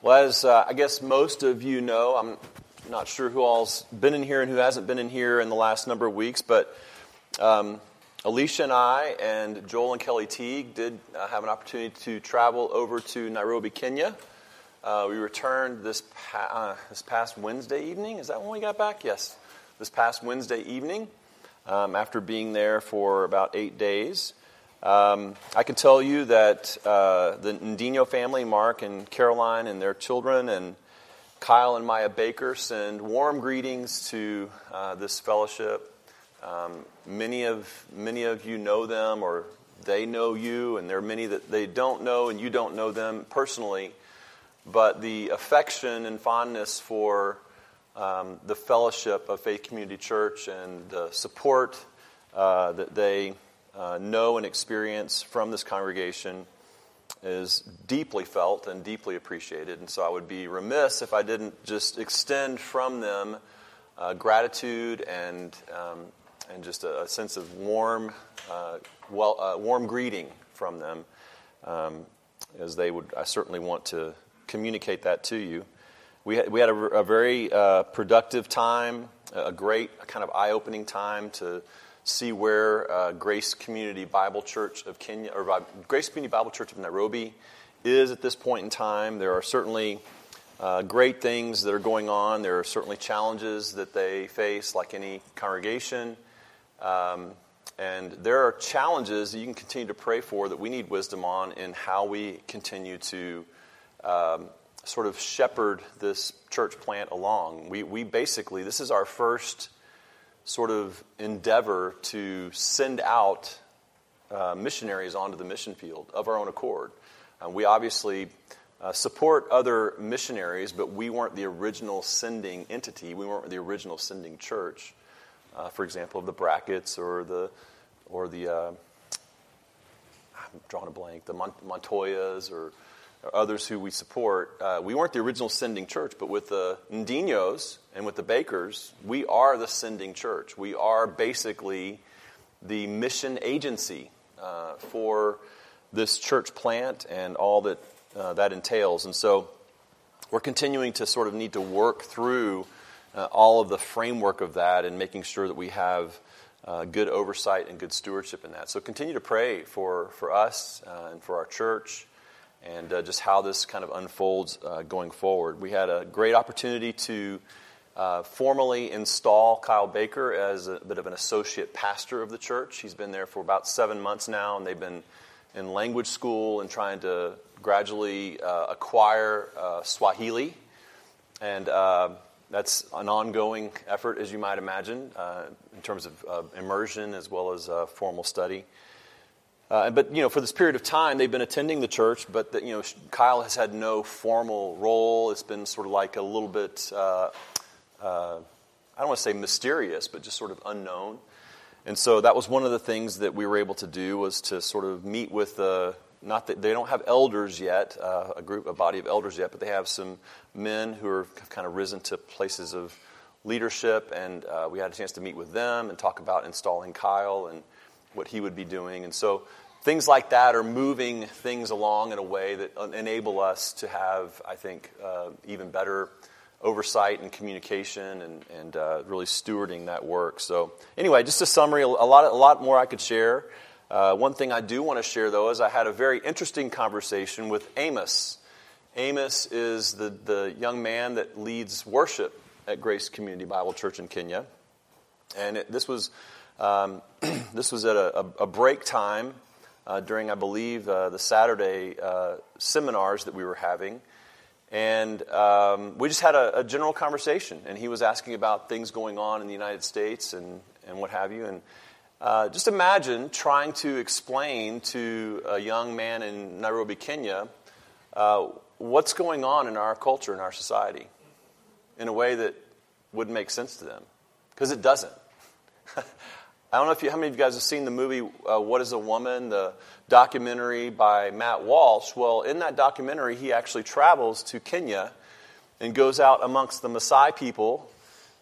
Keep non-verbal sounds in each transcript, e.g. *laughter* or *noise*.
Well, as uh, I guess most of you know, I'm not sure who all's been in here and who hasn't been in here in the last number of weeks, but um, Alicia and I and Joel and Kelly Teague did uh, have an opportunity to travel over to Nairobi, Kenya. Uh, we returned this, pa- uh, this past Wednesday evening. Is that when we got back? Yes, this past Wednesday evening um, after being there for about eight days. Um, I can tell you that uh, the Ndino family, Mark and Caroline and their children, and Kyle and Maya Baker send warm greetings to uh, this fellowship. Um, many of many of you know them, or they know you, and there are many that they don't know, and you don't know them personally. But the affection and fondness for um, the fellowship of Faith Community Church and the support uh, that they uh, know and experience from this congregation is deeply felt and deeply appreciated. And so I would be remiss if I didn't just extend from them uh, gratitude and, um, and just a, a, sense of warm, uh, well, uh, warm greeting from them, um, as they would, I certainly want to communicate that to you. We had, we had a, a very uh, productive time, a great kind of eye opening time to see where uh, Grace Community Bible Church of Kenya, or Grace Community Bible Church of Nairobi is at this point in time. There are certainly uh, great things that are going on. There are certainly challenges that they face, like any congregation. Um, and there are challenges that you can continue to pray for that we need wisdom on in how we continue to um, sort of shepherd this church plant along. We, we basically, this is our first sort of endeavor to send out uh, missionaries onto the mission field of our own accord. Uh, we obviously uh, support other missionaries, but we weren't the original sending entity. We weren't the original sending church. Uh, for example, of the brackets or the or the uh, I'm drawing a blank, the Mont- Montoyas or or others who we support, uh, we weren't the original sending church, but with the Ndinos and with the Bakers, we are the sending church. We are basically the mission agency uh, for this church plant and all that uh, that entails. And so we're continuing to sort of need to work through uh, all of the framework of that and making sure that we have uh, good oversight and good stewardship in that. So continue to pray for, for us uh, and for our church and uh, just how this kind of unfolds going forward. We had a great opportunity to uh, formally install Kyle Baker as a bit of an associate pastor of the church. He's been there for about seven months now, and they've been in language school and trying to gradually uh, acquire uh, Swahili. And uh, that's an ongoing effort, as you might imagine, in terms of immersion as well as formal study. Uh, but you know, for this period of time, they've been attending the church, but the, you know, Kyle has had no formal role. It's been sort of like a little bit, uh, uh, I don't want to say mysterious, but just sort of unknown. And so that was one of the things that we were able to do was to sort of meet with the not that they don't have elders yet, uh, a group, a body of elders yet, but they have some men who are, have kind of risen to places of leadership, and uh, we had a chance to meet with them and talk about installing Kyle and what he would be doing. And so things like that are moving things along in a way that enable us to have, I think, uh, even better oversight and communication and, and uh, really stewarding that work. So, anyway, just a summary, a lot, a lot more I could share. Uh, one thing I do want to share, though, is I had a very interesting conversation with Amos. Amos is the, the young man that leads worship at Grace Community Bible Church in Kenya. And it, this was um, *clears throat* this was at a, a break time uh, during, I believe, uh, the Saturday uh, seminars that we were having. And um, we just had a, a, general conversation, and he was asking about things going on in the United States and, and what have you. And uh, just imagine trying to explain to a young man in Nairobi, Kenya, uh, what's going on in our culture, in our society, in a way that would make sense to them. Because it doesn't. *laughs* I don't know if you, how many of you guys have seen the movie uh, What is a Woman, the documentary by Matt Walsh. Well, in that documentary, he actually travels to Kenya and goes out amongst the Maasai people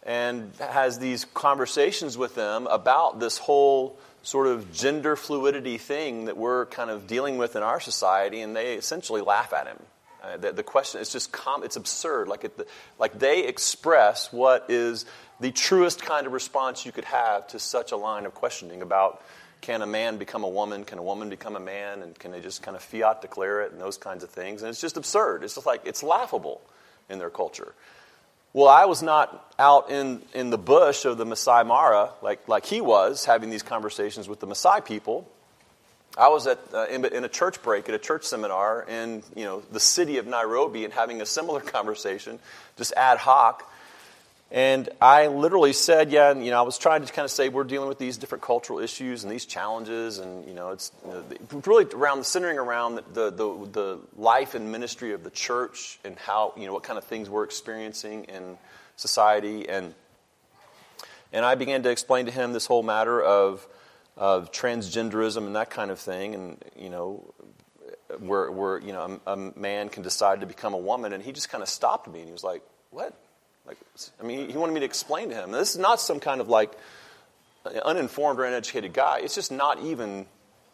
and has these conversations with them about this whole sort of gender fluidity thing that we're kind of dealing with in our society, and they essentially laugh at him. Uh, the, the, question is just com- it's absurd. Like, it, like they express what is the truest kind of response you could have to such a line of questioning about can a man become a woman? Can a woman become a man? And can they just kind of fiat declare it and those kinds of things? And it's just absurd. It's just like, it's laughable in their culture. Well, I was not out in, in the bush of the Masai Mara like, like he was, having these conversations with the Masai people. I was at, uh, in, in, a church break at a church seminar in you know, the city of Nairobi and having a similar *laughs* conversation, just ad hoc. And I literally said, yeah, and, you know, I was trying to kind of say we're dealing with these different cultural issues and these challenges, and, you know, it's you know, really around centering around the, the, the, life and ministry of the church and how, you know, what kind of things we're experiencing in society. And, and I began to explain to him this whole matter of, of transgenderism and that kind of thing, and, you know, where, where you know, a, a man can decide to become a woman. And he just kind of stopped me and he was like, what? Like, I mean, he wanted me to explain to him. This is not some kind of like uninformed or uneducated guy. It's just not even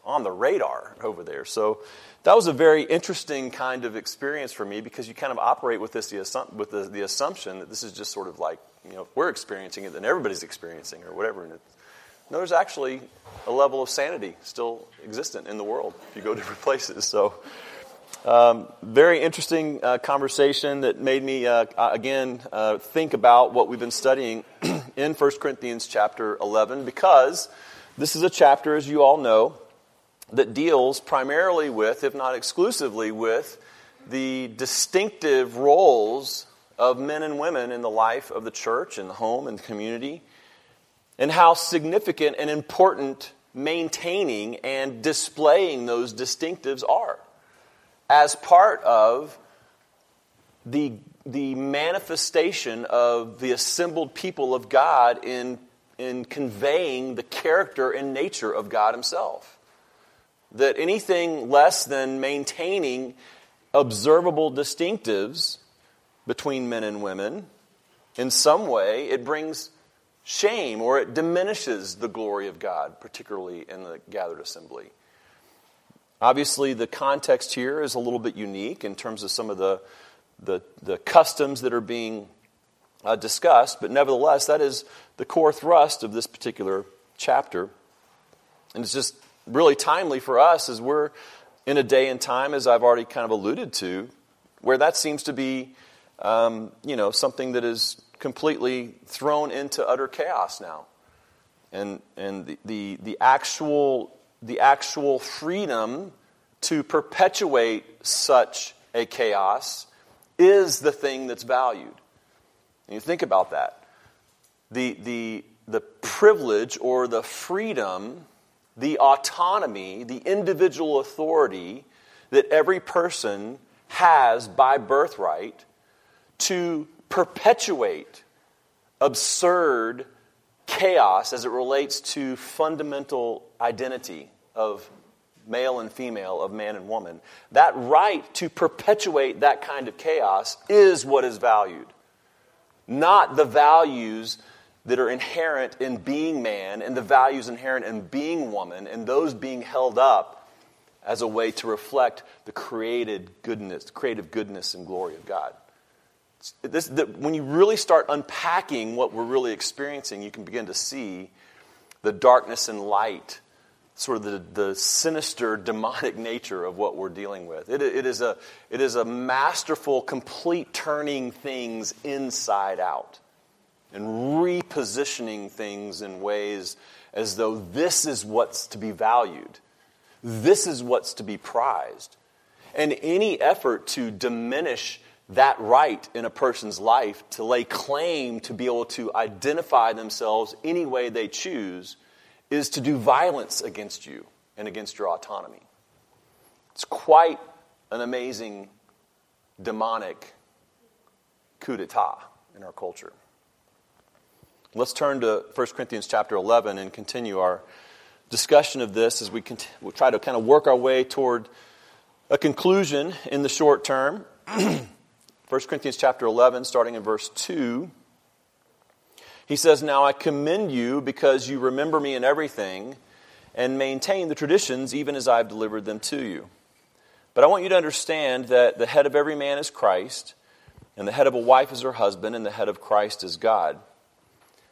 on the radar over there. So that was a very interesting kind of experience for me because you kind of operate with this the, with the, the assumption that this is just sort of like you know if we're experiencing it, then everybody's experiencing or whatever. And no, there's actually a level of sanity still existent in the world if you go to *laughs* different places. So um, very interesting uh, conversation that made me, uh, again, uh, think about what we've been studying *clears throat* in 1 Corinthians chapter 11 because this is a chapter, as you all know, that deals primarily with, if not exclusively with, the distinctive roles of men and women in the life of the church and the home and the community, and how significant and important maintaining and displaying those distinctives are as part of the, the manifestation of the assembled people of God in, in conveying the character and nature of God Himself. That anything less than maintaining observable distinctives between men and women, in some way, it brings shame or it diminishes the glory of God, particularly in the gathered assembly. Obviously, the context here is a little bit unique in terms of some of the, the, the customs that are being uh, discussed, but nevertheless, that is the core thrust of this particular chapter. And it's just really timely for us as we're in a day and time, as I've already kind of alluded to, where that seems to be, um, you know, something that is completely thrown into utter chaos now. And, and the, the, the actual the actual freedom to perpetuate such a chaos is the thing that's valued. And you think about that. The, the, the privilege or the freedom, the autonomy, the individual authority that every person has by birthright to perpetuate absurd chaos as it relates to fundamental identity of male and female, of man and woman. That right to perpetuate that kind of chaos is what is valued, not the values that are inherent in being man and the values inherent in being woman and those being held up as a way to reflect the created goodness, creative goodness and glory of God. This, the, when you really start unpacking what we're really experiencing, you can begin to see the darkness and light, sort of the, the sinister, demonic nature of what we're dealing with. It, it, is a, it is a masterful, complete turning things inside out and repositioning things in ways as though this is what's to be valued, this is what's to be prized. And any effort to diminish that right in a person's life to lay claim to be able to identify themselves any way they choose is to do violence against you and against your autonomy. It's quite an amazing demonic coup d'etat in our culture. Let's turn to 1 Corinthians chapter 11 and continue our discussion of this as we we'll try to kind of work our way toward a conclusion in the short term. *clears throat* 1 Corinthians chapter 11, starting in verse 2. He says, Now I commend you because you remember me in everything and maintain the traditions even as I've delivered them to you. But I want you to understand that the head of every man is Christ, and the head of a wife is her husband, and the head of Christ is God.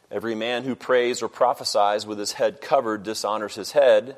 Every man who prays or prophesies with his head covered dishonors his head,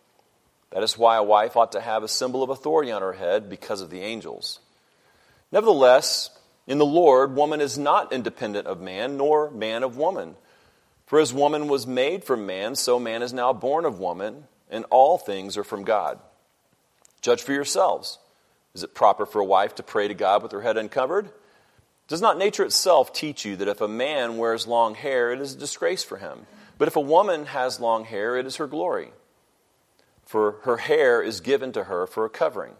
That is why a wife ought to have a symbol of authority on her head because of the angels. Nevertheless, in the Lord, woman is not independent of man, nor man of woman. For as woman was made from man, so man is now born of woman, and all things are from God. Judge for yourselves. Is it proper for a wife to pray to God with her head uncovered? Does not nature itself teach you that if a man wears long hair, it is a disgrace for him? But if a woman has long hair, it is her glory. For her hair is given to her for a covering.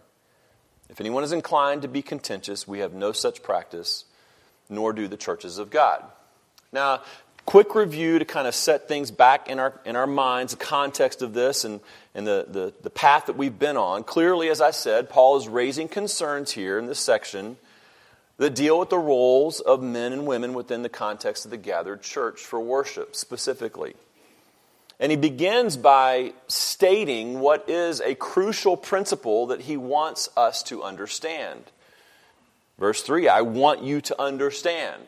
If anyone is inclined to be contentious, we have no such practice, nor do the churches of God. Now, quick review to kind of set things back in our, in our minds, the context of this and, and the, the, the path that we've been on. Clearly, as I said, Paul is raising concerns here in this section that deal with the roles of men and women within the context of the gathered church for worship specifically. And he begins by stating what is a crucial principle that he wants us to understand. Verse 3 I want you to understand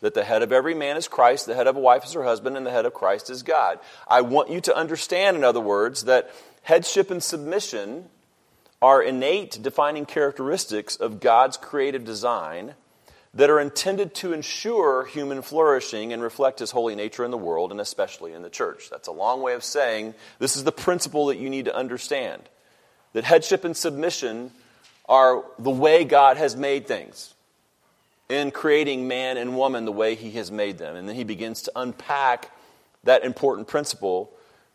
that the head of every man is Christ, the head of a wife is her husband, and the head of Christ is God. I want you to understand, in other words, that headship and submission are innate defining characteristics of God's creative design that are intended to ensure human flourishing and reflect his holy nature in the world and especially in the church. That's a long way of saying this is the principle that you need to understand that headship and submission are the way God has made things in creating man and woman the way he has made them. And then he begins to unpack that important principle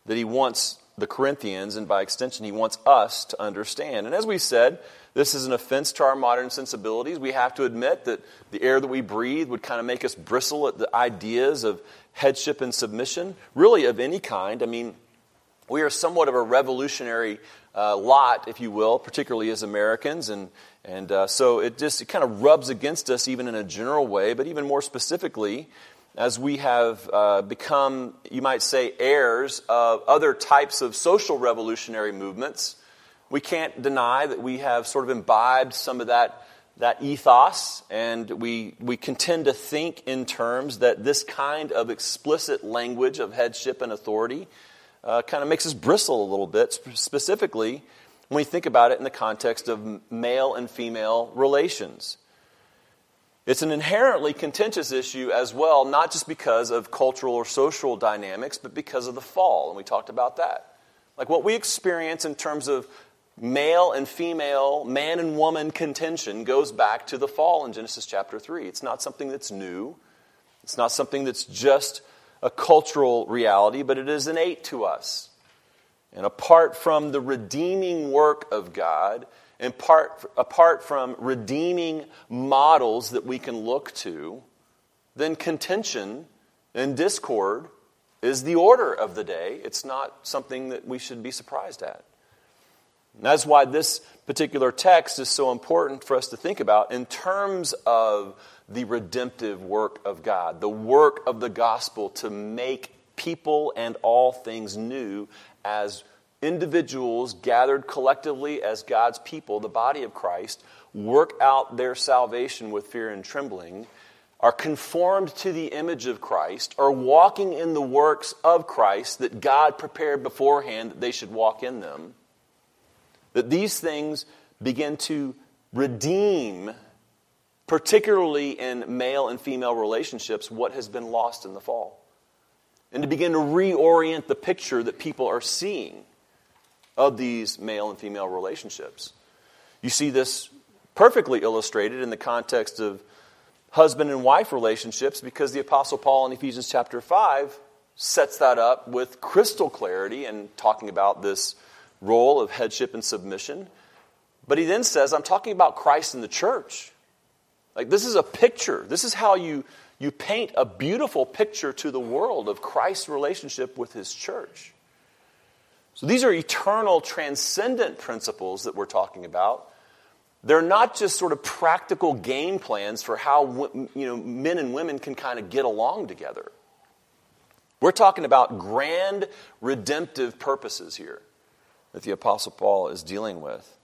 that he wants the Corinthians, and by extension, he wants us to understand. And as we said, this is an offense to our modern sensibilities. We have to admit that the air that we breathe would kind of make us bristle at the ideas of headship and submission, really of any kind. I mean, we are somewhat of a revolutionary uh, lot, if you will, particularly as Americans. And, and uh, so it just it kind of rubs against us, even in a general way, but even more specifically, as we have uh, become, you might say, heirs of other types of social revolutionary movements. We can't deny that we have sort of imbibed some of that, that ethos, and we, we contend to think in terms that this kind of explicit language of headship and authority uh, kind of makes us bristle a little bit, specifically when we think about it in the context of male and female relations. It's an inherently contentious issue as well, not just because of cultural or social dynamics, but because of the fall, and we talked about that. Like what we experience in terms of male and female, man and woman contention goes back to the fall in Genesis chapter 3. It's not something that's new, it's not something that's just a cultural reality, but it is innate to us. And apart from the redeeming work of God, and part, apart from redeeming models that we can look to, then contention and discord is the order of the day. It's not something that we should be surprised at. And that's why this particular text is so important for us to think about in terms of the redemptive work of God, the work of the gospel to make people and all things new as individuals gathered collectively as God's people, the body of Christ, work out their salvation with fear and trembling, are conformed to the image of Christ, are walking in the works of Christ that God prepared beforehand that they should walk in them, that these things begin to redeem particularly in male and female relationships, what has been lost in the fall. And to begin to reorient the picture that people are seeing of these male and female relationships. You see this perfectly illustrated in the context of husband and wife relationships because the Apostle Paul in Ephesians chapter 5 sets that up with crystal clarity and talking about this role of headship and submission But he then says, I'm talking about Christ and the church. Like, this is a picture. This is how you, you paint a beautiful picture to the world of Christ's relationship with his church. So, these are eternal, transcendent principles that we're talking about. They're not just sort of practical game plans for how you know, men and women can kind of get along together. We're talking about grand redemptive purposes here that the Apostle Paul is dealing with.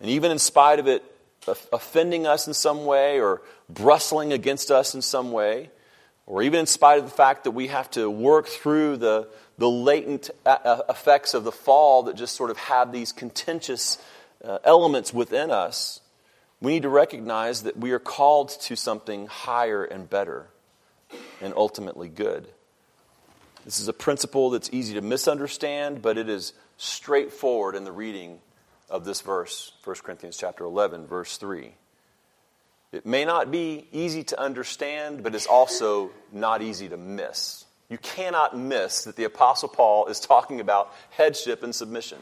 And even in spite of it offending us in some way or brustling against us in some way, or even in spite of the fact that we have to work through the, the latent effects of the fall that just sort of have these contentious uh, elements within us, we need to recognize that we are called to something higher and better and ultimately good. This is a principle that's easy to misunderstand, but it is straightforward in the reading of this verse, 1 Corinthians chapter 11, verse 3. It may not be easy to understand, but it's also not easy to miss. You cannot miss that the Apostle Paul is talking about headship and submission.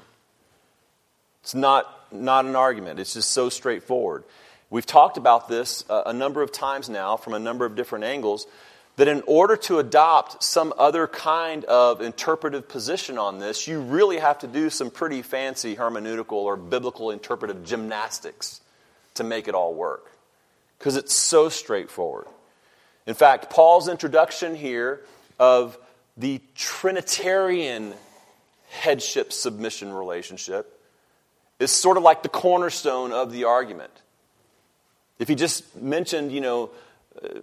It's not, not an argument, it's just so straightforward. We've talked about this a, a number of times now from a number of different angles that in order to adopt some other kind of interpretive position on this, you really have to do some pretty fancy hermeneutical or biblical interpretive gymnastics to make it all work. Because it's so straightforward. In fact, Paul's introduction here of the Trinitarian headship submission relationship is sort of like the cornerstone of the argument. If he just mentioned, you know,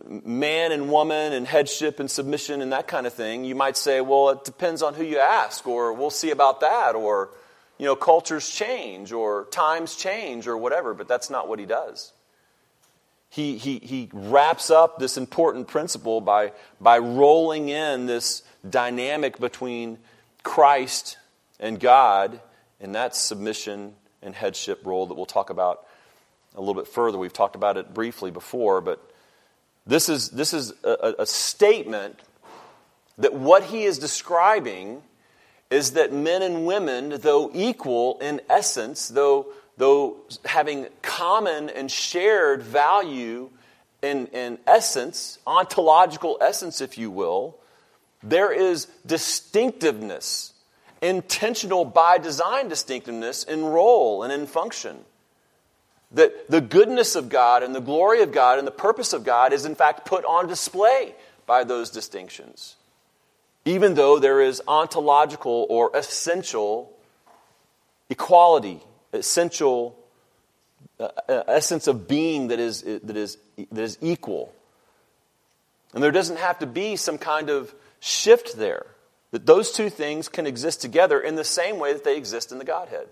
man and woman and headship and submission and that kind of thing, you might say, well, it depends on who you ask, or we'll see about that, or, you know, cultures change, or times change, or whatever, but that's not what he does. He, he, he wraps up this important principle by, by rolling in this dynamic between Christ and God, and that submission and headship role that we'll talk about a little bit further. We've talked about it briefly before, but this is, this is a, a statement that what he is describing is that men and women, though equal in essence, though, though having common and shared value in, in essence, ontological essence, if you will, there is distinctiveness, intentional by design distinctiveness in role and in function. That the goodness of God and the glory of God and the purpose of God is, in fact, put on display by those distinctions. Even though there is ontological or essential equality, essential uh, uh essence of being that is, that, is, that is equal. And there doesn't have to be some kind of shift there. That those two things can exist together in the same way that they exist in the Godhead.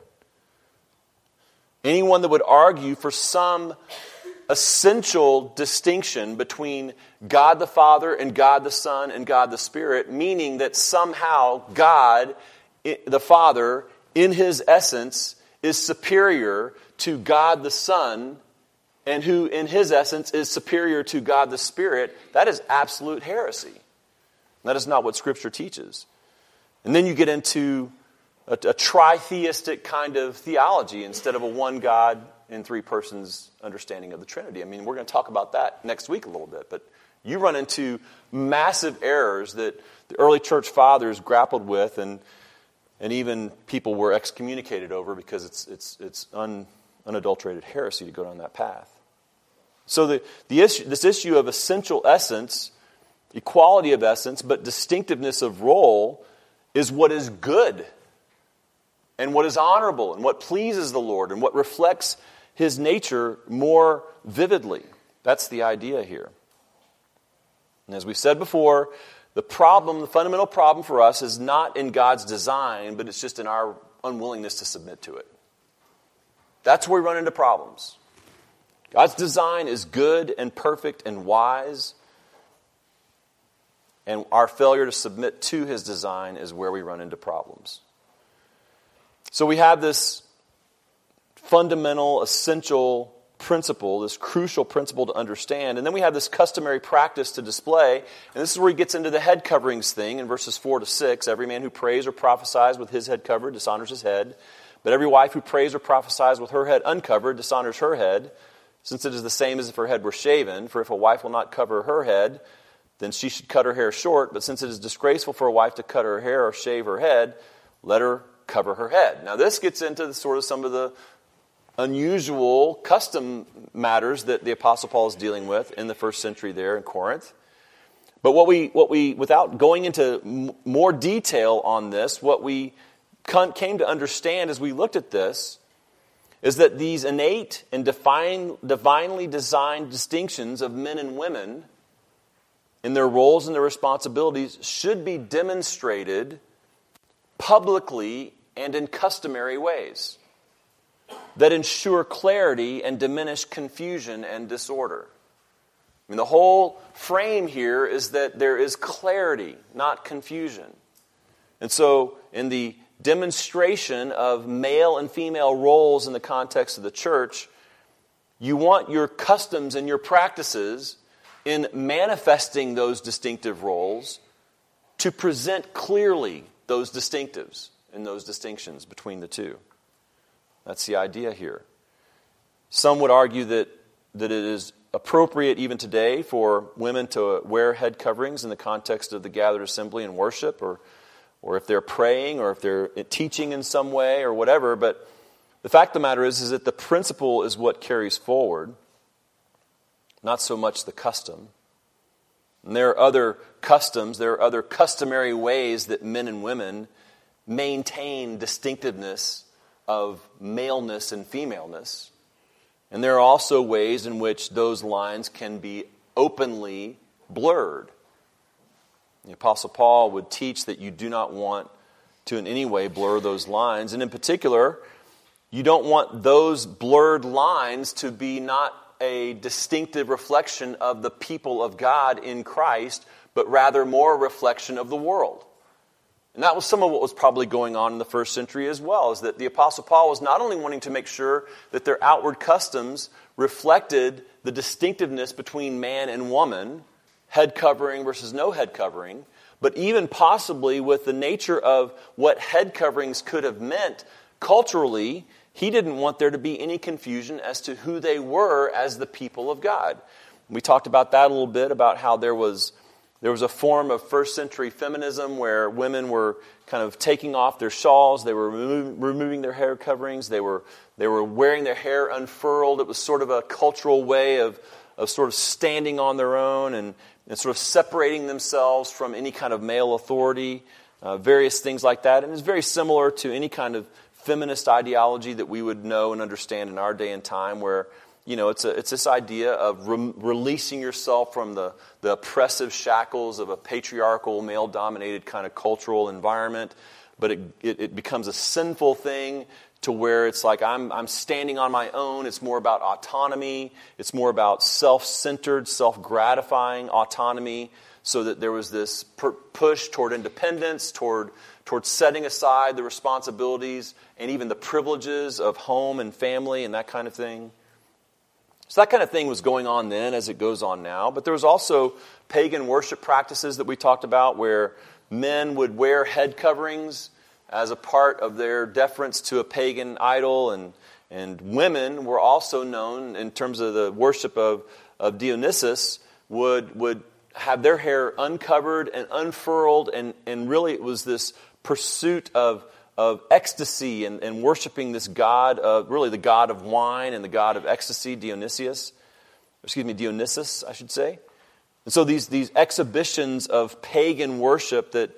Anyone that would argue for some essential distinction between God the Father and God the Son and God the Spirit, meaning that somehow God, the Father, in his essence, is superior to God the Son, and who in his essence is superior to God the Spirit, that is absolute heresy. That is not what Scripture teaches. And then you get into a, a tritheistic kind of theology instead of a one God in three persons understanding of the Trinity. I mean, we're going to talk about that next week a little bit, but you run into massive errors that the early church fathers grappled with and, and even people were excommunicated over because it's, it's, it's un, unadulterated heresy to go down that path. So the, the issue, this issue of essential essence, equality of essence, but distinctiveness of role is what is good and what is honorable and what pleases the Lord and what reflects his nature more vividly. That's the idea here. And as we've said before, the problem, the fundamental problem for us is not in God's design, but it's just in our unwillingness to submit to it. That's where we run into problems. God's design is good and perfect and wise, and our failure to submit to his design is where we run into problems. So we have this fundamental, essential principle, this crucial principle to understand. And then we have this customary practice to display. And this is where he gets into the head coverings thing in verses 4 to 6. Every man who prays or prophesies with his head covered dishonors his head. But every wife who prays or prophesies with her head uncovered dishonors her head, since it is the same as if her head were shaven. For if a wife will not cover her head, then she should cut her hair short. But since it is disgraceful for a wife to cut her hair or shave her head, let her cover her head. Now, this gets into the, sort of some of the unusual custom matters that the Apostle Paul is dealing with in the first century there in Corinth. But what we, what we without going into m- more detail on this, what we came to understand as we looked at this is that these innate and divine, divinely designed distinctions of men and women in their roles and their responsibilities should be demonstrated publicly and in customary ways that ensure clarity and diminish confusion and disorder. I mean, the whole frame here is that there is clarity, not confusion. And so, in the demonstration of male and female roles in the context of the church, you want your customs and your practices in manifesting those distinctive roles to present clearly those distinctives and those distinctions between the two. That's the idea here. Some would argue that, that it is appropriate even today for women to wear head coverings in the context of the gathered assembly and worship or or if they're praying or if they're teaching in some way or whatever. But the fact of the matter is, is that the principle is what carries forward, not so much the custom. And there are other customs, there are other customary ways that men and women maintain distinctiveness of maleness and femaleness. And there are also ways in which those lines can be openly blurred. The Apostle Paul would teach that you do not want to in any way blur those lines. And in particular, you don't want those blurred lines to be not a distinctive reflection of the people of God in Christ, but rather more a reflection of the world. And that was some of what was probably going on in the first century as well, is that the Apostle Paul was not only wanting to make sure that their outward customs reflected the distinctiveness between man and woman, head covering versus no head covering, but even possibly with the nature of what head coverings could have meant culturally, he didn't want there to be any confusion as to who they were as the people of God. We talked about that a little bit about how there was there was a form of first century feminism where women were kind of taking off their shawls, they were removing their hair coverings, they were they were wearing their hair unfurled. It was sort of a cultural way of of sort of standing on their own and, and sort of separating themselves from any kind of male authority, uh, various things like that. And it's very similar to any kind of feminist ideology that we would know and understand in our day and time, where you know it's, a, it's this idea of re- releasing yourself from the, the oppressive shackles of a patriarchal, male dominated kind of cultural environment. But it, it, it becomes a sinful thing to where it's like I'm, I'm standing on my own. It's more about autonomy. It's more about self centered, self gratifying autonomy. So that there was this per- push toward independence, toward, toward setting aside the responsibilities and even the privileges of home and family and that kind of thing. So that kind of thing was going on then as it goes on now. But there was also pagan worship practices that we talked about where men would wear head coverings as a part of their deference to a pagan idol. And, and women were also known, in terms of the worship of, of Dionysus, would, would have their hair uncovered and unfurled. And, and really, it was this pursuit of, of ecstasy and, and worshiping this god, of, really the god of wine and the god of ecstasy, Dionysius. Excuse me, Dionysus, I should say. And so these, these exhibitions of pagan worship that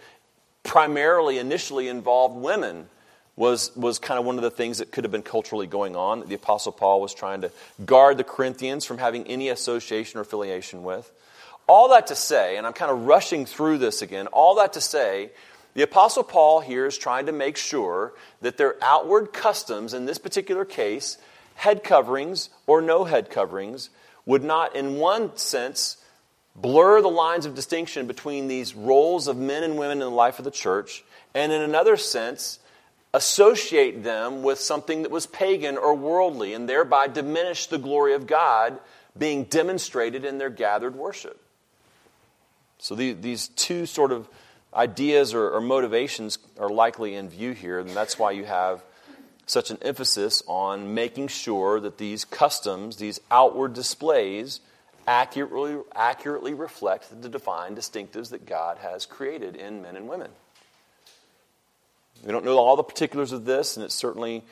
primarily initially involved women was, was kind of one of the things that could have been culturally going on that the Apostle Paul was trying to guard the Corinthians from having any association or affiliation with. All that to say, and I'm kind of rushing through this again, all that to say, the Apostle Paul here is trying to make sure that their outward customs, in this particular case, head coverings or no head coverings, would not, in one sense, blur the lines of distinction between these roles of men and women in the life of the church, and in another sense, associate them with something that was pagan or worldly, and thereby diminish the glory of God being demonstrated in their gathered worship. So the, these two sort of ideas or, or, motivations are likely in view here, and that's why you have such an emphasis on making sure that these customs, these outward displays, accurately, accurately reflect the defined distinctives that God has created in men and women. We don't know all the particulars of this, and it's certainly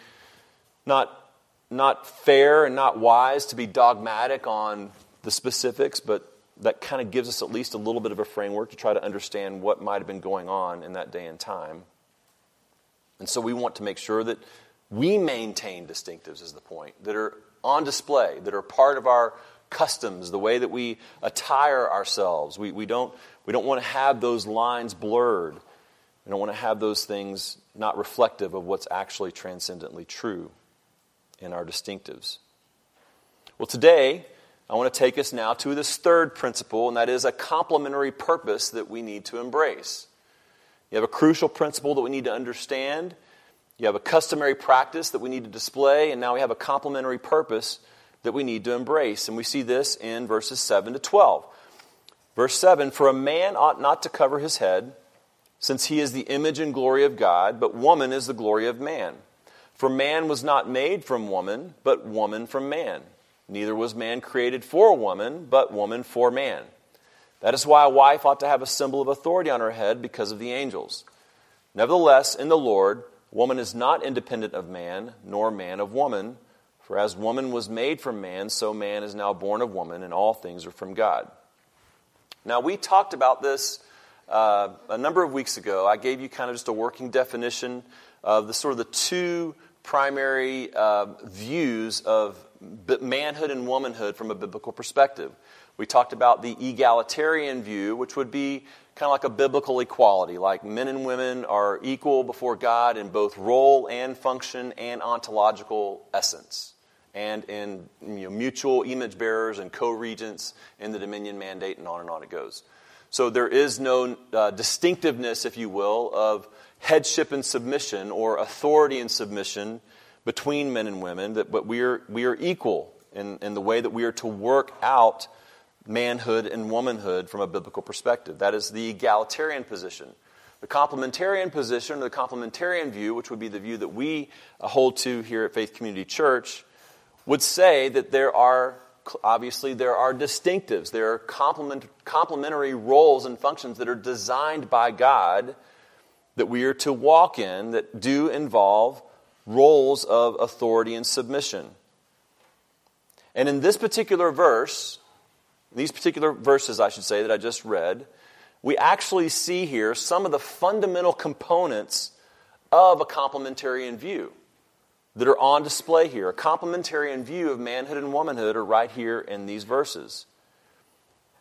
not, not fair and not wise to be dogmatic on the specifics, but that kind of gives us at least a little bit of a framework to try to understand what might have been going on in that day and time. And so we want to make sure that we maintain distinctives, is the point, that are on display, that are part of our customs, the way that we attire ourselves. We, we, don't, we don't want to have those lines blurred. We don't want to have those things not reflective of what's actually transcendently true in our distinctives. Well, today, I want to take us now to this third principle, and that is a complementary purpose that we need to embrace. You have a crucial principle that we need to understand. You have a customary practice that we need to display, and now we have a complementary purpose that we need to embrace. And we see this in verses 7 to 12. Verse 7 For a man ought not to cover his head, since he is the image and glory of God, but woman is the glory of man. For man was not made from woman, but woman from man. Neither was man created for woman, but woman for man. That is why a wife ought to have a symbol of authority on her head because of the angels. Nevertheless, in the Lord, woman is not independent of man, nor man of woman. For as woman was made from man, so man is now born of woman, and all things are from God. Now, we talked about this uh, a number of weeks ago. I gave you kind of just a working definition of the sort of the two primary uh, views of manhood and womanhood from a biblical perspective. We talked about the egalitarian view, which would be kind of like a biblical equality, like men and women are equal before God in both role and function and ontological essence, and in you know, mutual image bearers and co regents in the dominion mandate, and on and on it goes. So there is no uh, distinctiveness, if you will, of headship and submission or authority and submission between men and women, that, but we are, we are equal in, in the way that we are to work out manhood and womanhood from a biblical perspective. That is the egalitarian position. The complementarian position, or the complementarian view, which would be the view that we uh, hold to here at Faith Community Church, would say that there are obviously there are distinctives there are complement, complementary roles and functions that are designed by god that we are to walk in that do involve roles of authority and submission and in this particular verse these particular verses, I should say, that I just read, we actually see here some of the fundamental components of a complementarian view that are on display here. A complementarian view of manhood and womanhood are right here in these verses.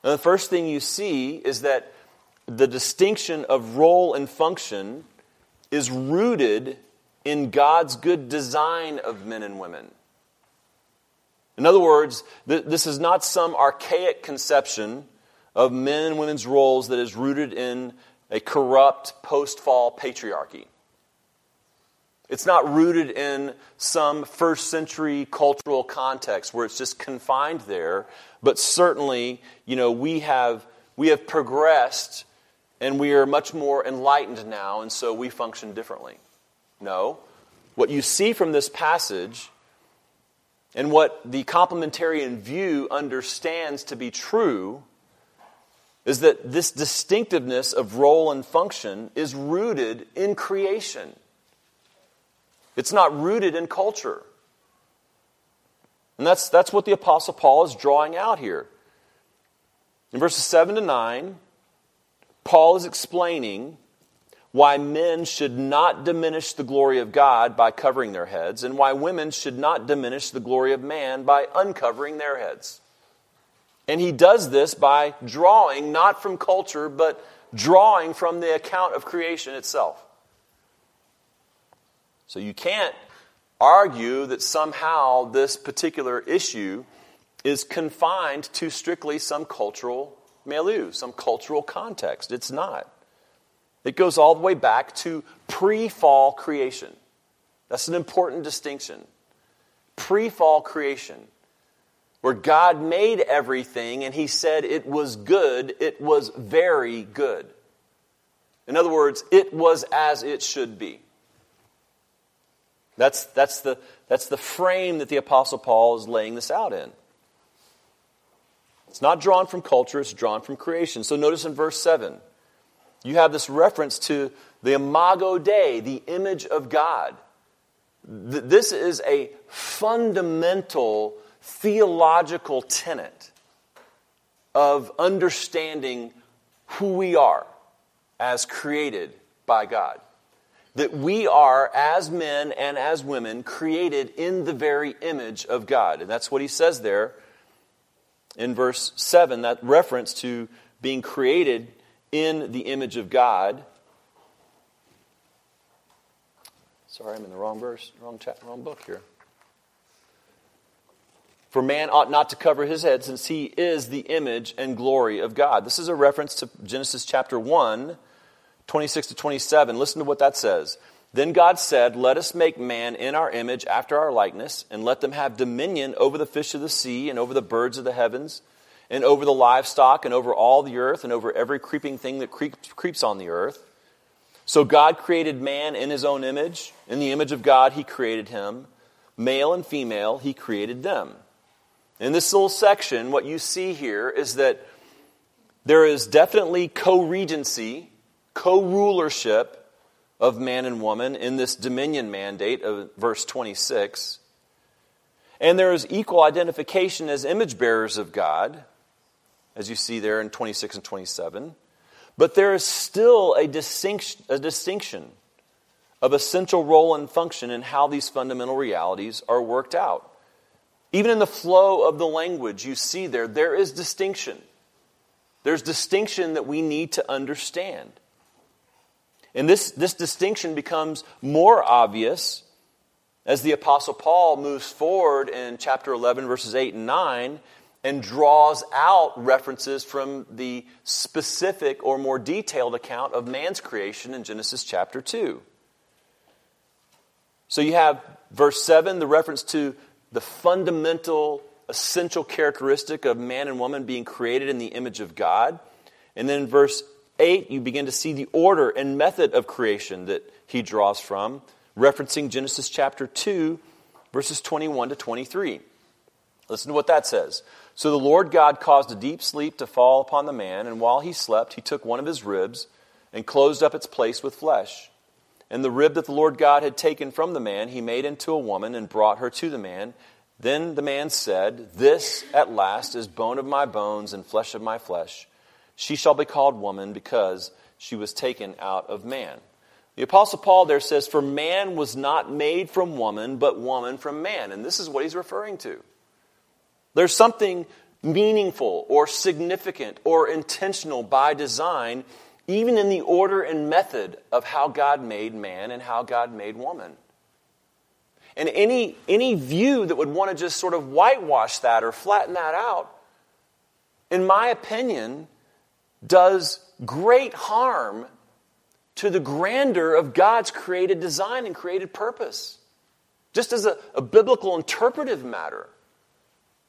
And the first thing you see is that the distinction of role and function is rooted in God's good design of men and women. In other words, th- this is not some archaic conception of men and women's roles that is rooted in a corrupt post fall patriarchy. It's not rooted in some first century cultural context where it's just confined there, but certainly, you know, we have, we have progressed and we are much more enlightened now, and so we function differently. No. What you see from this passage and what the complementarian view understands to be true is that this distinctiveness of role and function is rooted in creation. It's not rooted in culture. And that's, that's what the Apostle Paul is drawing out here. In verses 7 to 9, Paul is explaining why men should not diminish the glory of God by covering their heads, and why women should not diminish the glory of man by uncovering their heads. And he does this by drawing not from culture, but drawing from the account of creation itself. So you can't argue that somehow this particular issue is confined to strictly some cultural milieu, some cultural context. It's not. It goes all the way back to pre fall creation. That's an important distinction. Pre fall creation, where God made everything and He said it was good, it was very good. In other words, it was as it should be. That's, that's, the, that's the frame that the Apostle Paul is laying this out in. It's not drawn from culture, it's drawn from creation. So notice in verse 7, you have this reference to the imago Dei, the image of God. This is a fundamental theological tenet of understanding who we are as created by God. That we are, as men and as women, created in the very image of God. And that's what he says there in verse 7, that reference to being created in the image of God. Sorry, I'm in the wrong verse, wrong, chapter, wrong book here. For man ought not to cover his head, since he is the image and glory of God. This is a reference to Genesis chapter 1, 26 to 27. Listen to what that says. Then God said, Let us make man in our image, after our likeness, and let them have dominion over the fish of the sea, and over the birds of the heavens, and over the livestock, and over all the earth, and over every creeping thing that creeps on the earth. So God created man in his own image. In the image of God, he created him. Male and female, he created them. In this little section, what you see here is that there is definitely co regency, co rulership of man and woman in this dominion mandate of verse 26. And there is equal identification as image bearers of God, as you see there in 26 and 27. But there is still a distinction, a distinction of essential role and function in how these fundamental realities are worked out. Even in the flow of the language you see there, there is distinction. There's distinction that we need to understand. And this, this distinction becomes more obvious as the Apostle Paul moves forward in chapter 11, verses 8 and 9, and draws out references from the specific or more detailed account of man's creation in Genesis chapter 2. So you have verse 7, the reference to the fundamental, essential characteristic of man and woman being created in the image of God. And then in verse 8, you begin to see the order and method of creation that he draws from, referencing Genesis chapter 2, verses 21 to 23. Listen to what that says. So the Lord God caused a deep sleep to fall upon the man, and while he slept, he took one of his ribs and closed up its place with flesh. And the rib that the Lord God had taken from the man, he made into a woman and brought her to the man. Then the man said, This at last is bone of my bones and flesh of my flesh. She shall be called woman because she was taken out of man. The Apostle Paul there says, For man was not made from woman, but woman from man. And this is what he's referring to. There's something meaningful or significant or intentional by design even in the order and method of how God made man and how God made woman. And any, any view that would want to just sort of whitewash that or flatten that out, in my opinion, does great harm to the grandeur of God's created design and created purpose. Just as a, a biblical interpretive matter.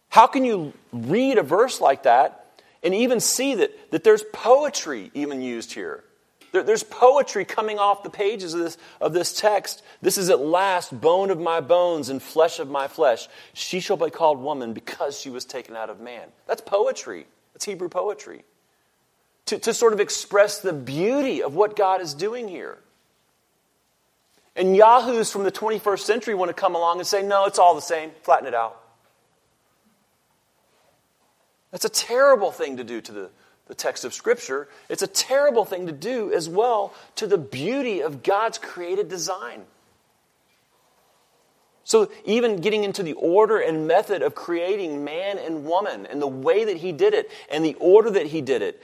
How can you read a verse like that and even see that, that there's poetry even used here. There, there's poetry coming off the pages of this, of this text. This is at last bone of my bones and flesh of my flesh. She shall be called woman because she was taken out of man. That's poetry. That's Hebrew poetry. To, to sort of express the beauty of what God is doing here. And yahoos from the 21st century want to come along and say, no, it's all the same, flatten it out. That's a terrible thing to do to the, the text of Scripture. It's a terrible thing to do as well to the beauty of God's created design. So, even getting into the order and method of creating man and woman and the way that he did it and the order that he did it,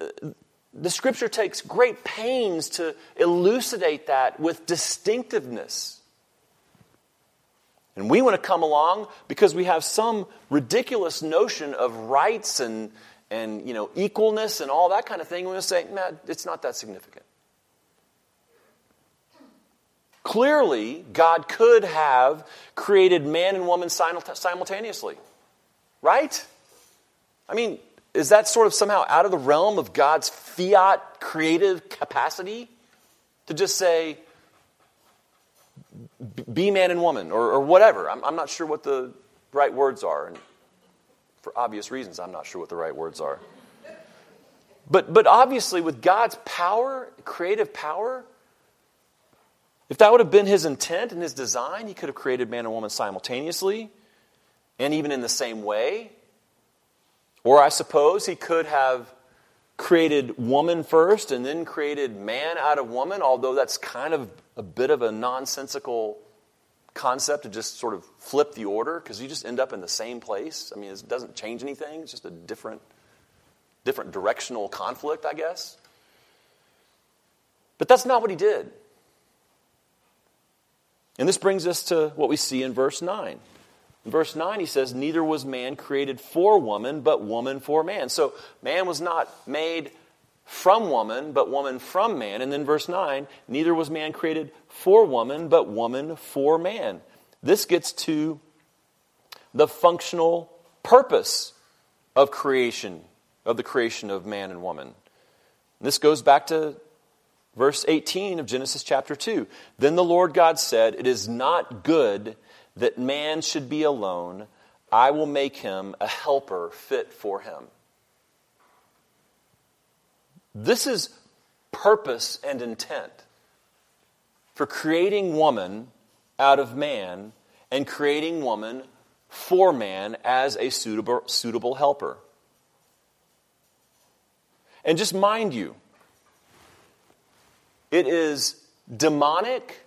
uh, the scripture takes great pains to elucidate that with distinctiveness. And we want to come along because we have some ridiculous notion of rights and, and you know, equalness and all that kind of thing. We want to say, it's not that significant. Clearly, God could have created man and woman simultaneously. Right? I mean, is that sort of somehow out of the realm of God's fiat creative capacity? To just say, be man and woman or, or whatever. I'm, I'm not sure what the right words are. And for obvious reasons, I'm not sure what the right words are. But, but obviously, with God's power, creative power, if that would have been his intent and his design, he could have created man and woman simultaneously and even in the same way. Or I suppose he could have created woman first and then created man out of woman, although that's kind of a bit of a nonsensical concept to just sort of flip the order because you just end up in the same place. I mean, it doesn't change anything, it's just a different, different directional conflict, I guess. But that's not what he did. And this brings us to what we see in verse 9. In verse 9, he says, Neither was man created for woman, but woman for man. So man was not made from woman, but woman from man. And then verse 9, neither was man created for woman, but woman for man. This gets to the functional purpose of creation, of the creation of man and woman. This goes back to verse 18 of Genesis chapter 2. Then the Lord God said, It is not good that man should be alone, I will make him a helper fit for him. This is purpose and intent for creating woman out of man and creating woman for man as a suitable, suitable helper. And just mind you, it is demonic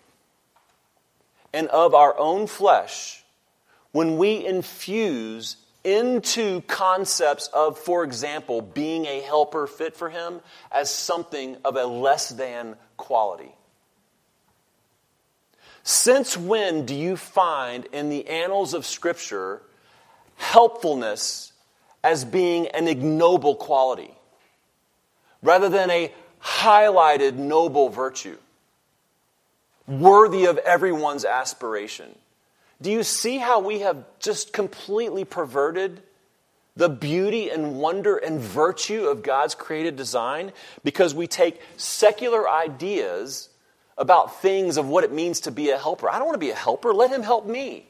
and of our own flesh when we infuse into concepts of, for example, being a helper fit for him as something of a less than quality. Since when do you find in the annals of Scripture helpfulness as being an ignoble quality rather than a highlighted noble virtue? Worthy of everyone's aspiration. Do you see how we have just completely perverted the beauty and wonder and virtue of God's created design? Because we take secular ideas about things of what it means to be a helper. I don't want to be a helper. Let him help me.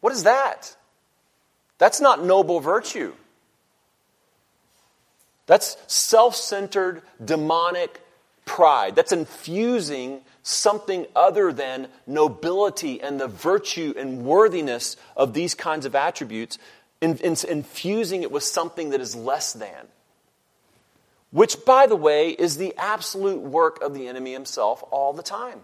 What is that? That's not noble virtue. That's self centered, demonic pride. That's infusing something other than nobility and the virtue and worthiness of these kinds of attributes, in, in, infusing it with something that is less than. Which, by the way, is the absolute work of the enemy himself all the time.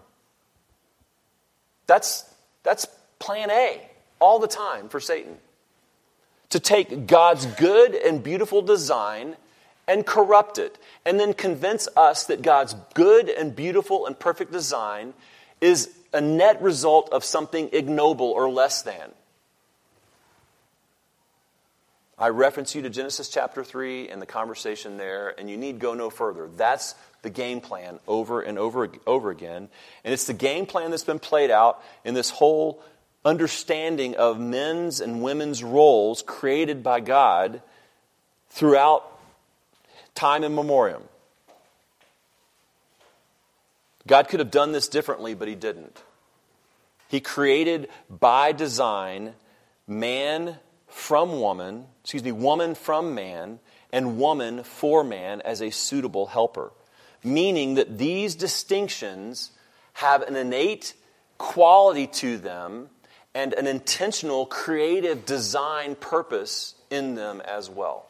That's, that's plan A all the time for Satan. To take God's good and beautiful design and corrupt it, and then convince us that God's good and beautiful and perfect design is a net result of something ignoble or less than. I reference you to Genesis chapter 3 and the conversation there, and you need go no further. That's the game plan over and over, over again. And it's the game plan that's been played out in this whole understanding of men's and women's roles created by God throughout time in memoriam. God could have done this differently, but He didn't. He created by design man from woman, excuse me, woman from man, and woman for man as a suitable helper. Meaning that these distinctions have an innate quality to them and an intentional creative design purpose in them as well.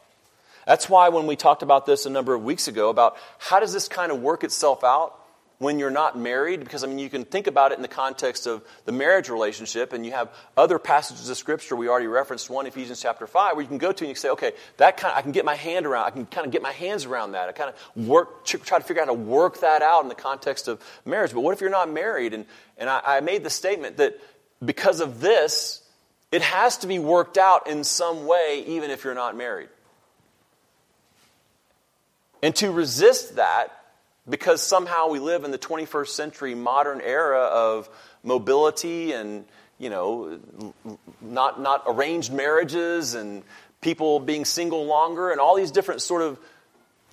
That's why when we talked about this a number of weeks ago about how does this kind of work itself out when you're not married, because I mean, you can think about it in the context of the marriage relationship, and you have other passages of Scripture. We already referenced one, Ephesians chapter 5, where you can go to and you can say, okay, that kind of, I can get my hand around, I can kind of get my hands around that. I kind of work, try to figure out how to work that out in the context of marriage. But what if you're not married? And, and I, I made the statement that because of this, it has to be worked out in some way, even if you're not married. And to resist that, because somehow we live in the 21st century modern era of mobility and, you know, not, not arranged marriages and people being single longer and all these different sort of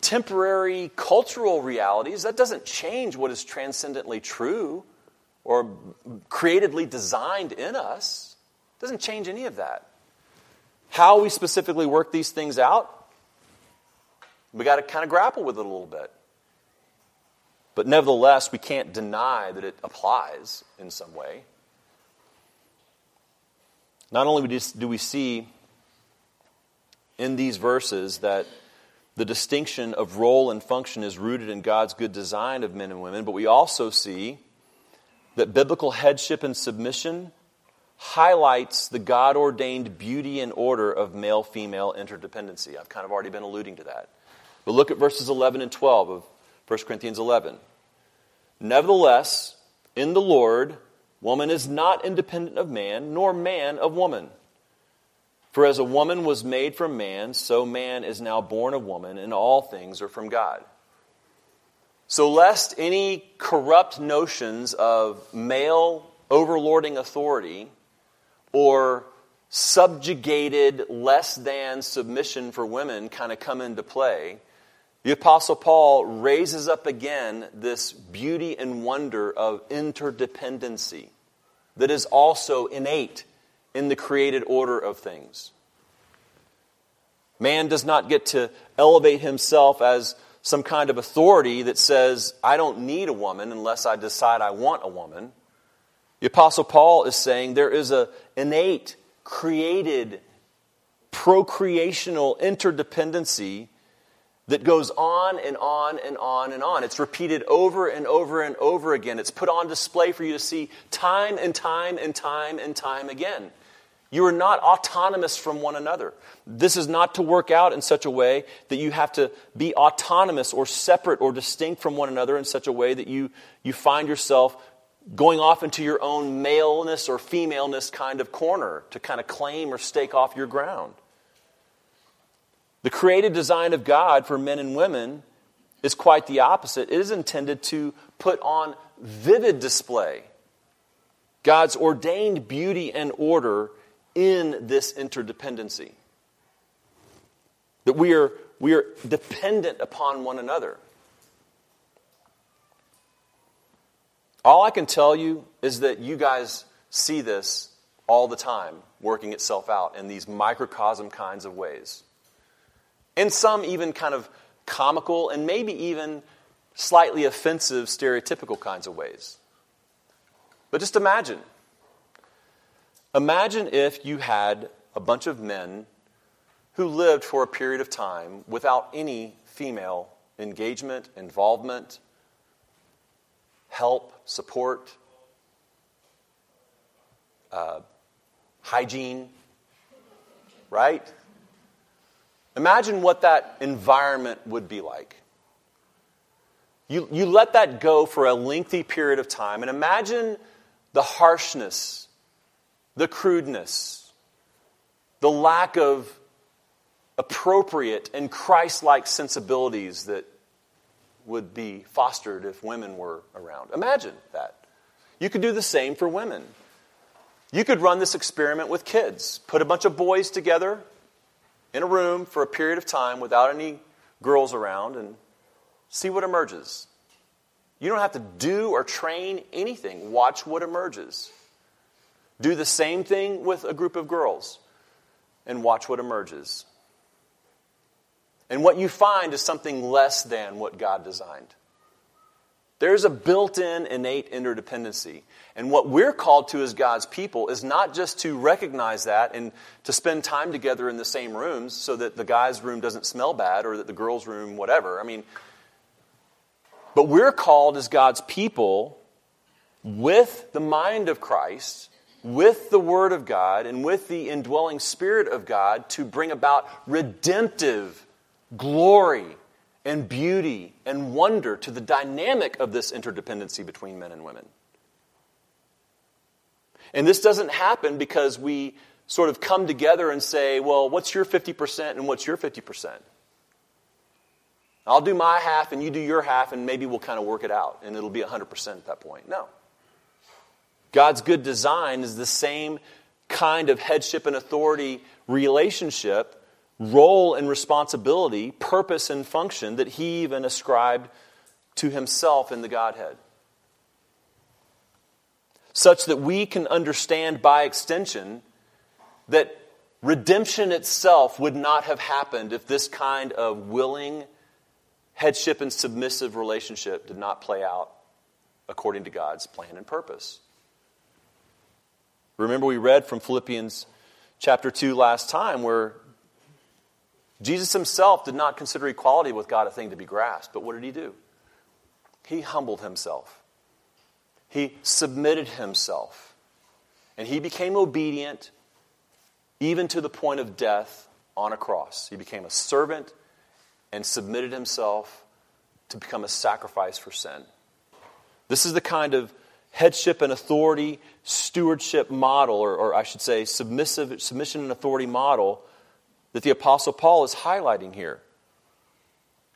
temporary cultural realities, that doesn't change what is transcendently true or creatively designed in us. It doesn't change any of that. How we specifically work these things out, we got to kind of grapple with it a little bit. But nevertheless, we can't deny that it applies in some way. Not only do we see in these verses that the distinction of role and function is rooted in God's good design of men and women, but we also see that biblical headship and submission highlights the God ordained beauty and order of male female interdependency. I've kind of already been alluding to that. But look at verses 11 and 12 of 1 Corinthians 11. Nevertheless, in the Lord, woman is not independent of man, nor man of woman. For as a woman was made from man, so man is now born of woman, and all things are from God. So, lest any corrupt notions of male overlording authority or subjugated, less than submission for women kind of come into play, the Apostle Paul raises up again this beauty and wonder of interdependency that is also innate in the created order of things. Man does not get to elevate himself as some kind of authority that says, I don't need a woman unless I decide I want a woman. The Apostle Paul is saying there is an innate, created, procreational interdependency that goes on and on and on and on. It's repeated over and over and over again. It's put on display for you to see time and time and time and time again. You are not autonomous from one another. This is not to work out in such a way that you have to be autonomous or separate or distinct from one another in such a way that you, you find yourself going off into your own maleness or femaleness kind of corner to kind of claim or stake off your ground. The created design of God for men and women is quite the opposite. It is intended to put on vivid display God's ordained beauty and order in this interdependency. That we are, we are dependent upon one another. All I can tell you is that you guys see this all the time working itself out in these microcosm kinds of ways. In some, even kind of comical and maybe even slightly offensive, stereotypical kinds of ways. But just imagine. Imagine if you had a bunch of men who lived for a period of time without any female engagement, involvement, help, support, uh, hygiene, right? Imagine what that environment would be like. You, you let that go for a lengthy period of time, and imagine the harshness, the crudeness, the lack of appropriate and Christ like sensibilities that would be fostered if women were around. Imagine that. You could do the same for women. You could run this experiment with kids. Put a bunch of boys together in a room for a period of time without any girls around and see what emerges. You don't have to do or train anything. Watch what emerges. Do the same thing with a group of girls and watch what emerges. And what you find is something less than what God designed. There's a built in innate interdependency. And what we're called to as God's people is not just to recognize that and to spend time together in the same rooms so that the guy's room doesn't smell bad or that the girl's room, whatever. I mean, but we're called as God's people with the mind of Christ, with the Word of God, and with the indwelling Spirit of God to bring about redemptive glory and beauty and wonder to the dynamic of this interdependency between men and women. And this doesn't happen because we sort of come together and say, well, what's your 50% and what's your 50%? I'll do my half and you do your half, and maybe we'll kind of work it out, and it'll be 100% at that point. No. God's good design is the same kind of headship and authority relationship role and responsibility, purpose and function that he even ascribed to himself in the Godhead. such that we can understand by extension that redemption itself would not have happened if this kind of willing headship and submissive relationship did not play out according to God's plan and purpose. Remember, we read from Philippians chapter 2 last time where Jesus himself did not consider equality with God a thing to be grasped, but what did he do? He humbled himself. He submitted himself. And he became obedient even to the point of death on a cross. He became a servant and submitted himself to become a sacrifice for sin. This is the kind of headship and authority stewardship model, or, or, I should say, submissive submission and authority model that the Apostle Paul is highlighting here.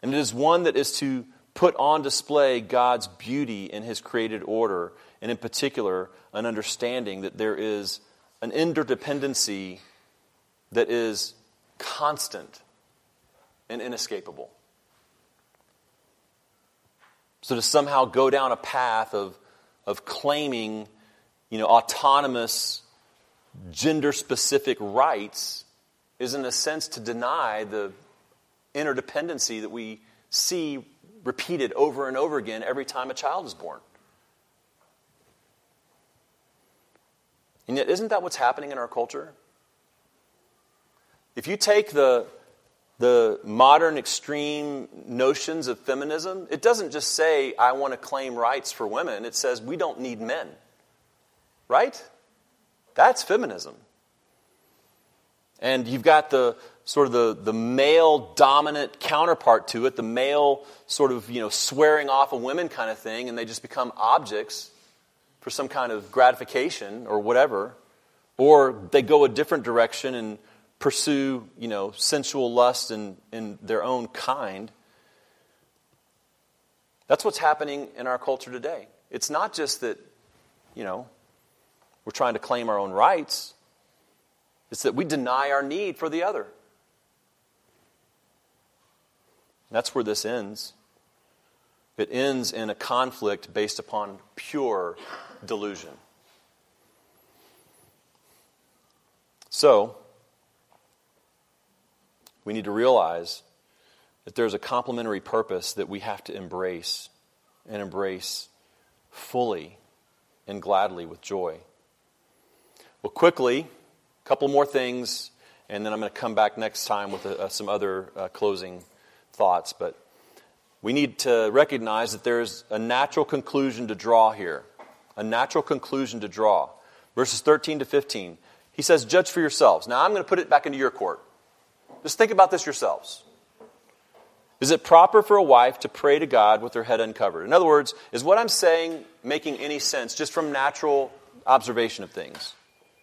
And it is one that is to put on display God's beauty in his created order, and in particular, an understanding that there is an interdependency that is constant and inescapable. So to somehow go down a path of, of claiming, you know, autonomous, gender specific rights is in a sense to deny the interdependency that we see repeated over and over again every time a child is born. And yet, isn't that what's happening in our culture? If you take the, the modern extreme notions of feminism, it doesn't just say, I want to claim rights for women. It says, we don't need men. Right? That's feminism. And you've got the sort of the, the male dominant counterpart to it, the male sort of, you know, swearing off of women kind of thing, and they just become objects for some kind of gratification or whatever. Or they go a different direction and pursue, you know, sensual lust in, in their own kind. That's what's happening in our culture today. It's not just that, you know, we're trying to claim our own rights. It's that we deny our need for the other. That's where this ends. It ends in a conflict based upon pure delusion. So, we need to realize that there's a complementary purpose that we have to embrace and embrace fully and gladly with joy. Well, quickly, couple more things, and then I'm going to come back next time with uh, some other uh, closing thoughts. But we need to recognize that there's a natural conclusion to draw here. A natural conclusion to draw. Verses 13 to 15. He says, Judge for yourselves. Now I'm going to put it back into your court. Just think about this yourselves. Is it proper for a wife to pray to God with her head uncovered? In other words, is what I'm saying making any sense just from natural observation of things?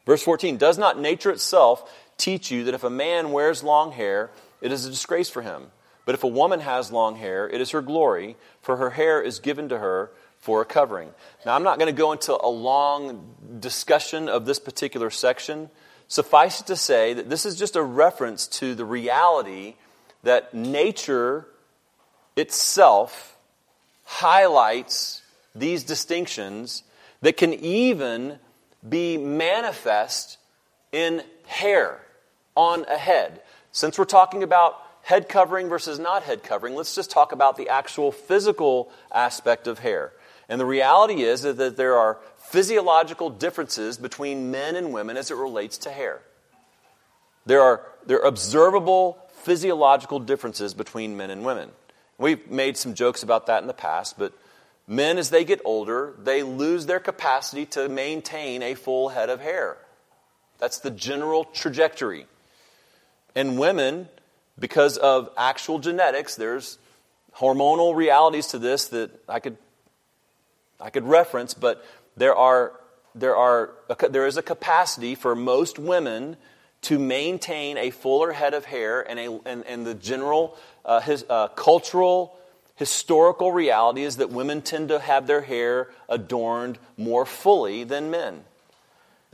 Verse 14 Does not nature itself teach you that if a man wears long hair, it is a disgrace for him? But if a woman has long hair, it is her glory, for her hair is given to her for a covering. Now, I'm not going to go into a long discussion of this particular section. Suffice it to say that this is just a reference to the reality that nature itself highlights these distinctions that can even be manifest in hair on a head. Since we're talking about head covering versus not head covering, let's just talk about the actual physical aspect of hair. And the reality is that there are physiological differences between men and women as it relates to hair. There are, there are observable physiological differences between men and women. We've made some jokes about that in the past, but Men, as they get older, they lose their capacity to maintain a full head of hair. That's the general trajectory. And women, because of actual genetics, there's hormonal realities to this that I could, I could reference, but there, are, there, are, there is a capacity for most women to maintain a fuller head of hair and, a, and, and the general uh, his, uh, cultural historical reality is that women tend to have their hair adorned more fully than men.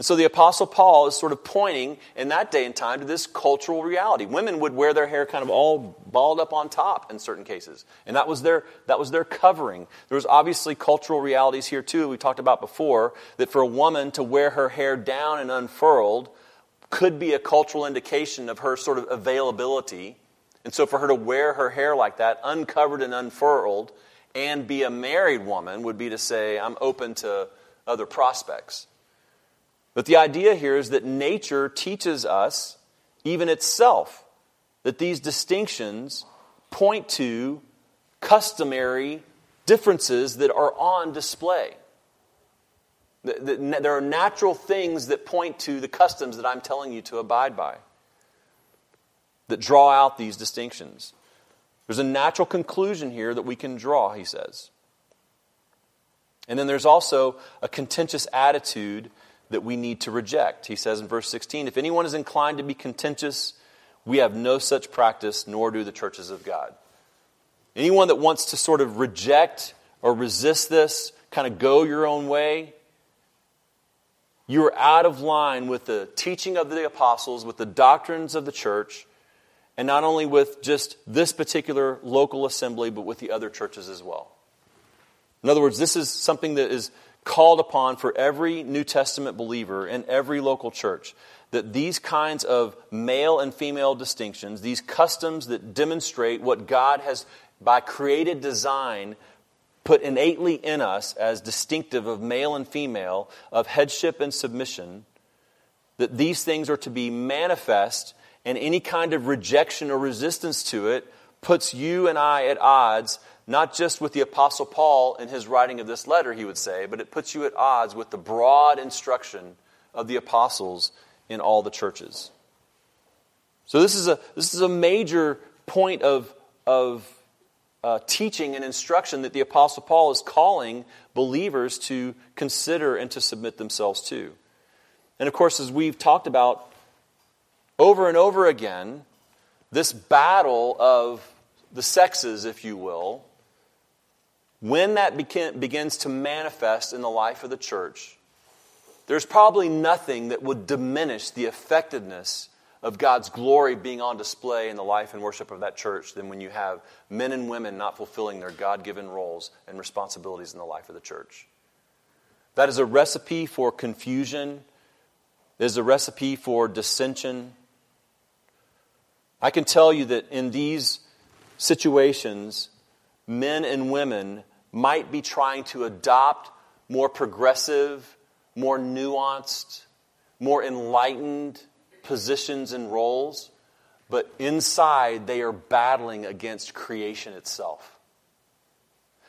And so the Apostle Paul is sort of pointing in that day and time to this cultural reality. Women would wear their hair kind of all balled up on top in certain cases. And that was their, that was their covering. There was obviously cultural realities here too, we talked about before, that for a woman to wear her hair down and unfurled could be a cultural indication of her sort of availability. And so for her to wear her hair like that, uncovered and unfurled, and be a married woman would be to say, I'm open to other prospects. But the idea here is that nature teaches us, even itself, that these distinctions point to customary differences that are on display. There are natural things that point to the customs that I'm telling you to abide by, that draw out these distinctions. There's a natural conclusion here that we can draw, he says. And then there's also a contentious attitude that we need to reject. He says in verse 16, If anyone is inclined to be contentious, we have no such practice, nor do the churches of God. Anyone that wants to sort of reject or resist this, kind of go your own way, you're out of line with the teaching of the apostles, with the doctrines of the church, and not only with just this particular local assembly, but with the other churches as well. In other words, this is something that is called upon for every New Testament believer in every local church that these kinds of male and female distinctions, these customs that demonstrate what God has, by created design, put innately in us as distinctive of male and female, of headship and submission, that these things are to be manifest, and any kind of rejection or resistance to it puts you and I at odds not just with the Apostle Paul in his writing of this letter, he would say, but it puts you at odds with the broad instruction of the apostles in all the churches. So, this is a, this is a major point of, of uh, teaching and instruction that the Apostle Paul is calling believers to consider and to submit themselves to. And of course, as we've talked about over and over again, this battle of the sexes, if you will, when that begins to manifest in the life of the church, there's probably nothing that would diminish the effectiveness of God's glory being on display in the life and worship of that church than when you have men and women not fulfilling their God given roles and responsibilities in the life of the church. That is a recipe for confusion, it is a recipe for dissension. I can tell you that in these situations, men and women might be trying to adopt more progressive, more nuanced, more enlightened positions and roles, but inside they are battling against creation itself.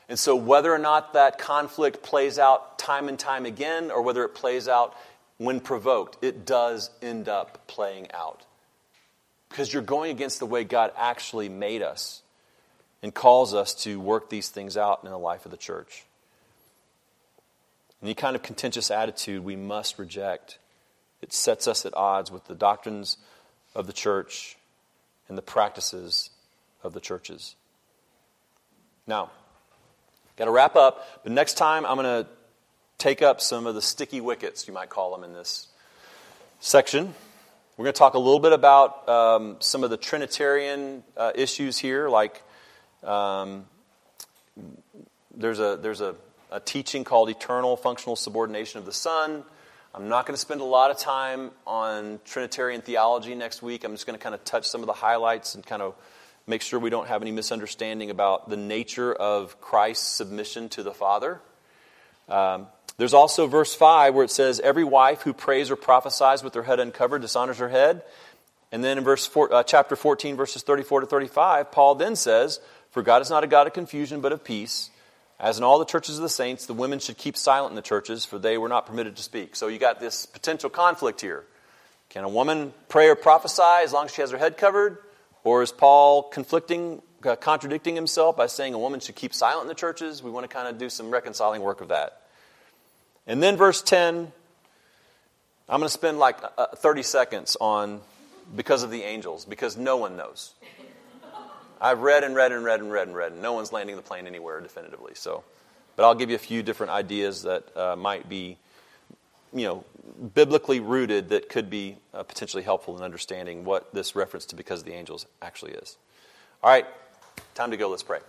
And so, whether or not that conflict plays out time and time again, or whether it plays out when provoked, it does end up playing out. Because you're going against the way God actually made us and calls us to work these things out in the life of the church. Any kind of contentious attitude we must reject. It sets us at odds with the doctrines of the church and the practices of the churches. Now, got to wrap up, but next time I'm going to take up some of the sticky wickets, you might call them, in this section. We're going to talk a little bit about um, some of the Trinitarian uh, issues here, like um, there's a, there's a, a teaching called eternal functional subordination of the Son. I'm not going to spend a lot of time on Trinitarian theology next week. I'm just going to kind of touch some of the highlights and kind of make sure we don't have any misunderstanding about the nature of Christ's submission to the Father. Um, there's also verse 5 where it says, Every wife who prays or prophesies with her head uncovered dishonors her head. And then in verse four, uh, chapter 14, verses 34 to 35, Paul then says, for God is not a God of confusion, but of peace. As in all the churches of the saints, the women should keep silent in the churches, for they were not permitted to speak. So you got this potential conflict here. Can a woman pray or prophesy as long as she has her head covered? Or is Paul conflicting, uh, contradicting himself by saying a woman should keep silent in the churches? We want to kind of do some reconciling work of that. And then verse 10, I'm going to spend like uh, 30 seconds on because of the angels, because no one knows. I've read and read and read and read and read, and no one's landing the plane anywhere definitively. So, but I'll give you a few different ideas that uh, might be you know, biblically rooted that could be uh, potentially helpful in understanding what this reference to because of the angels actually is. All right, time to go. Let's pray.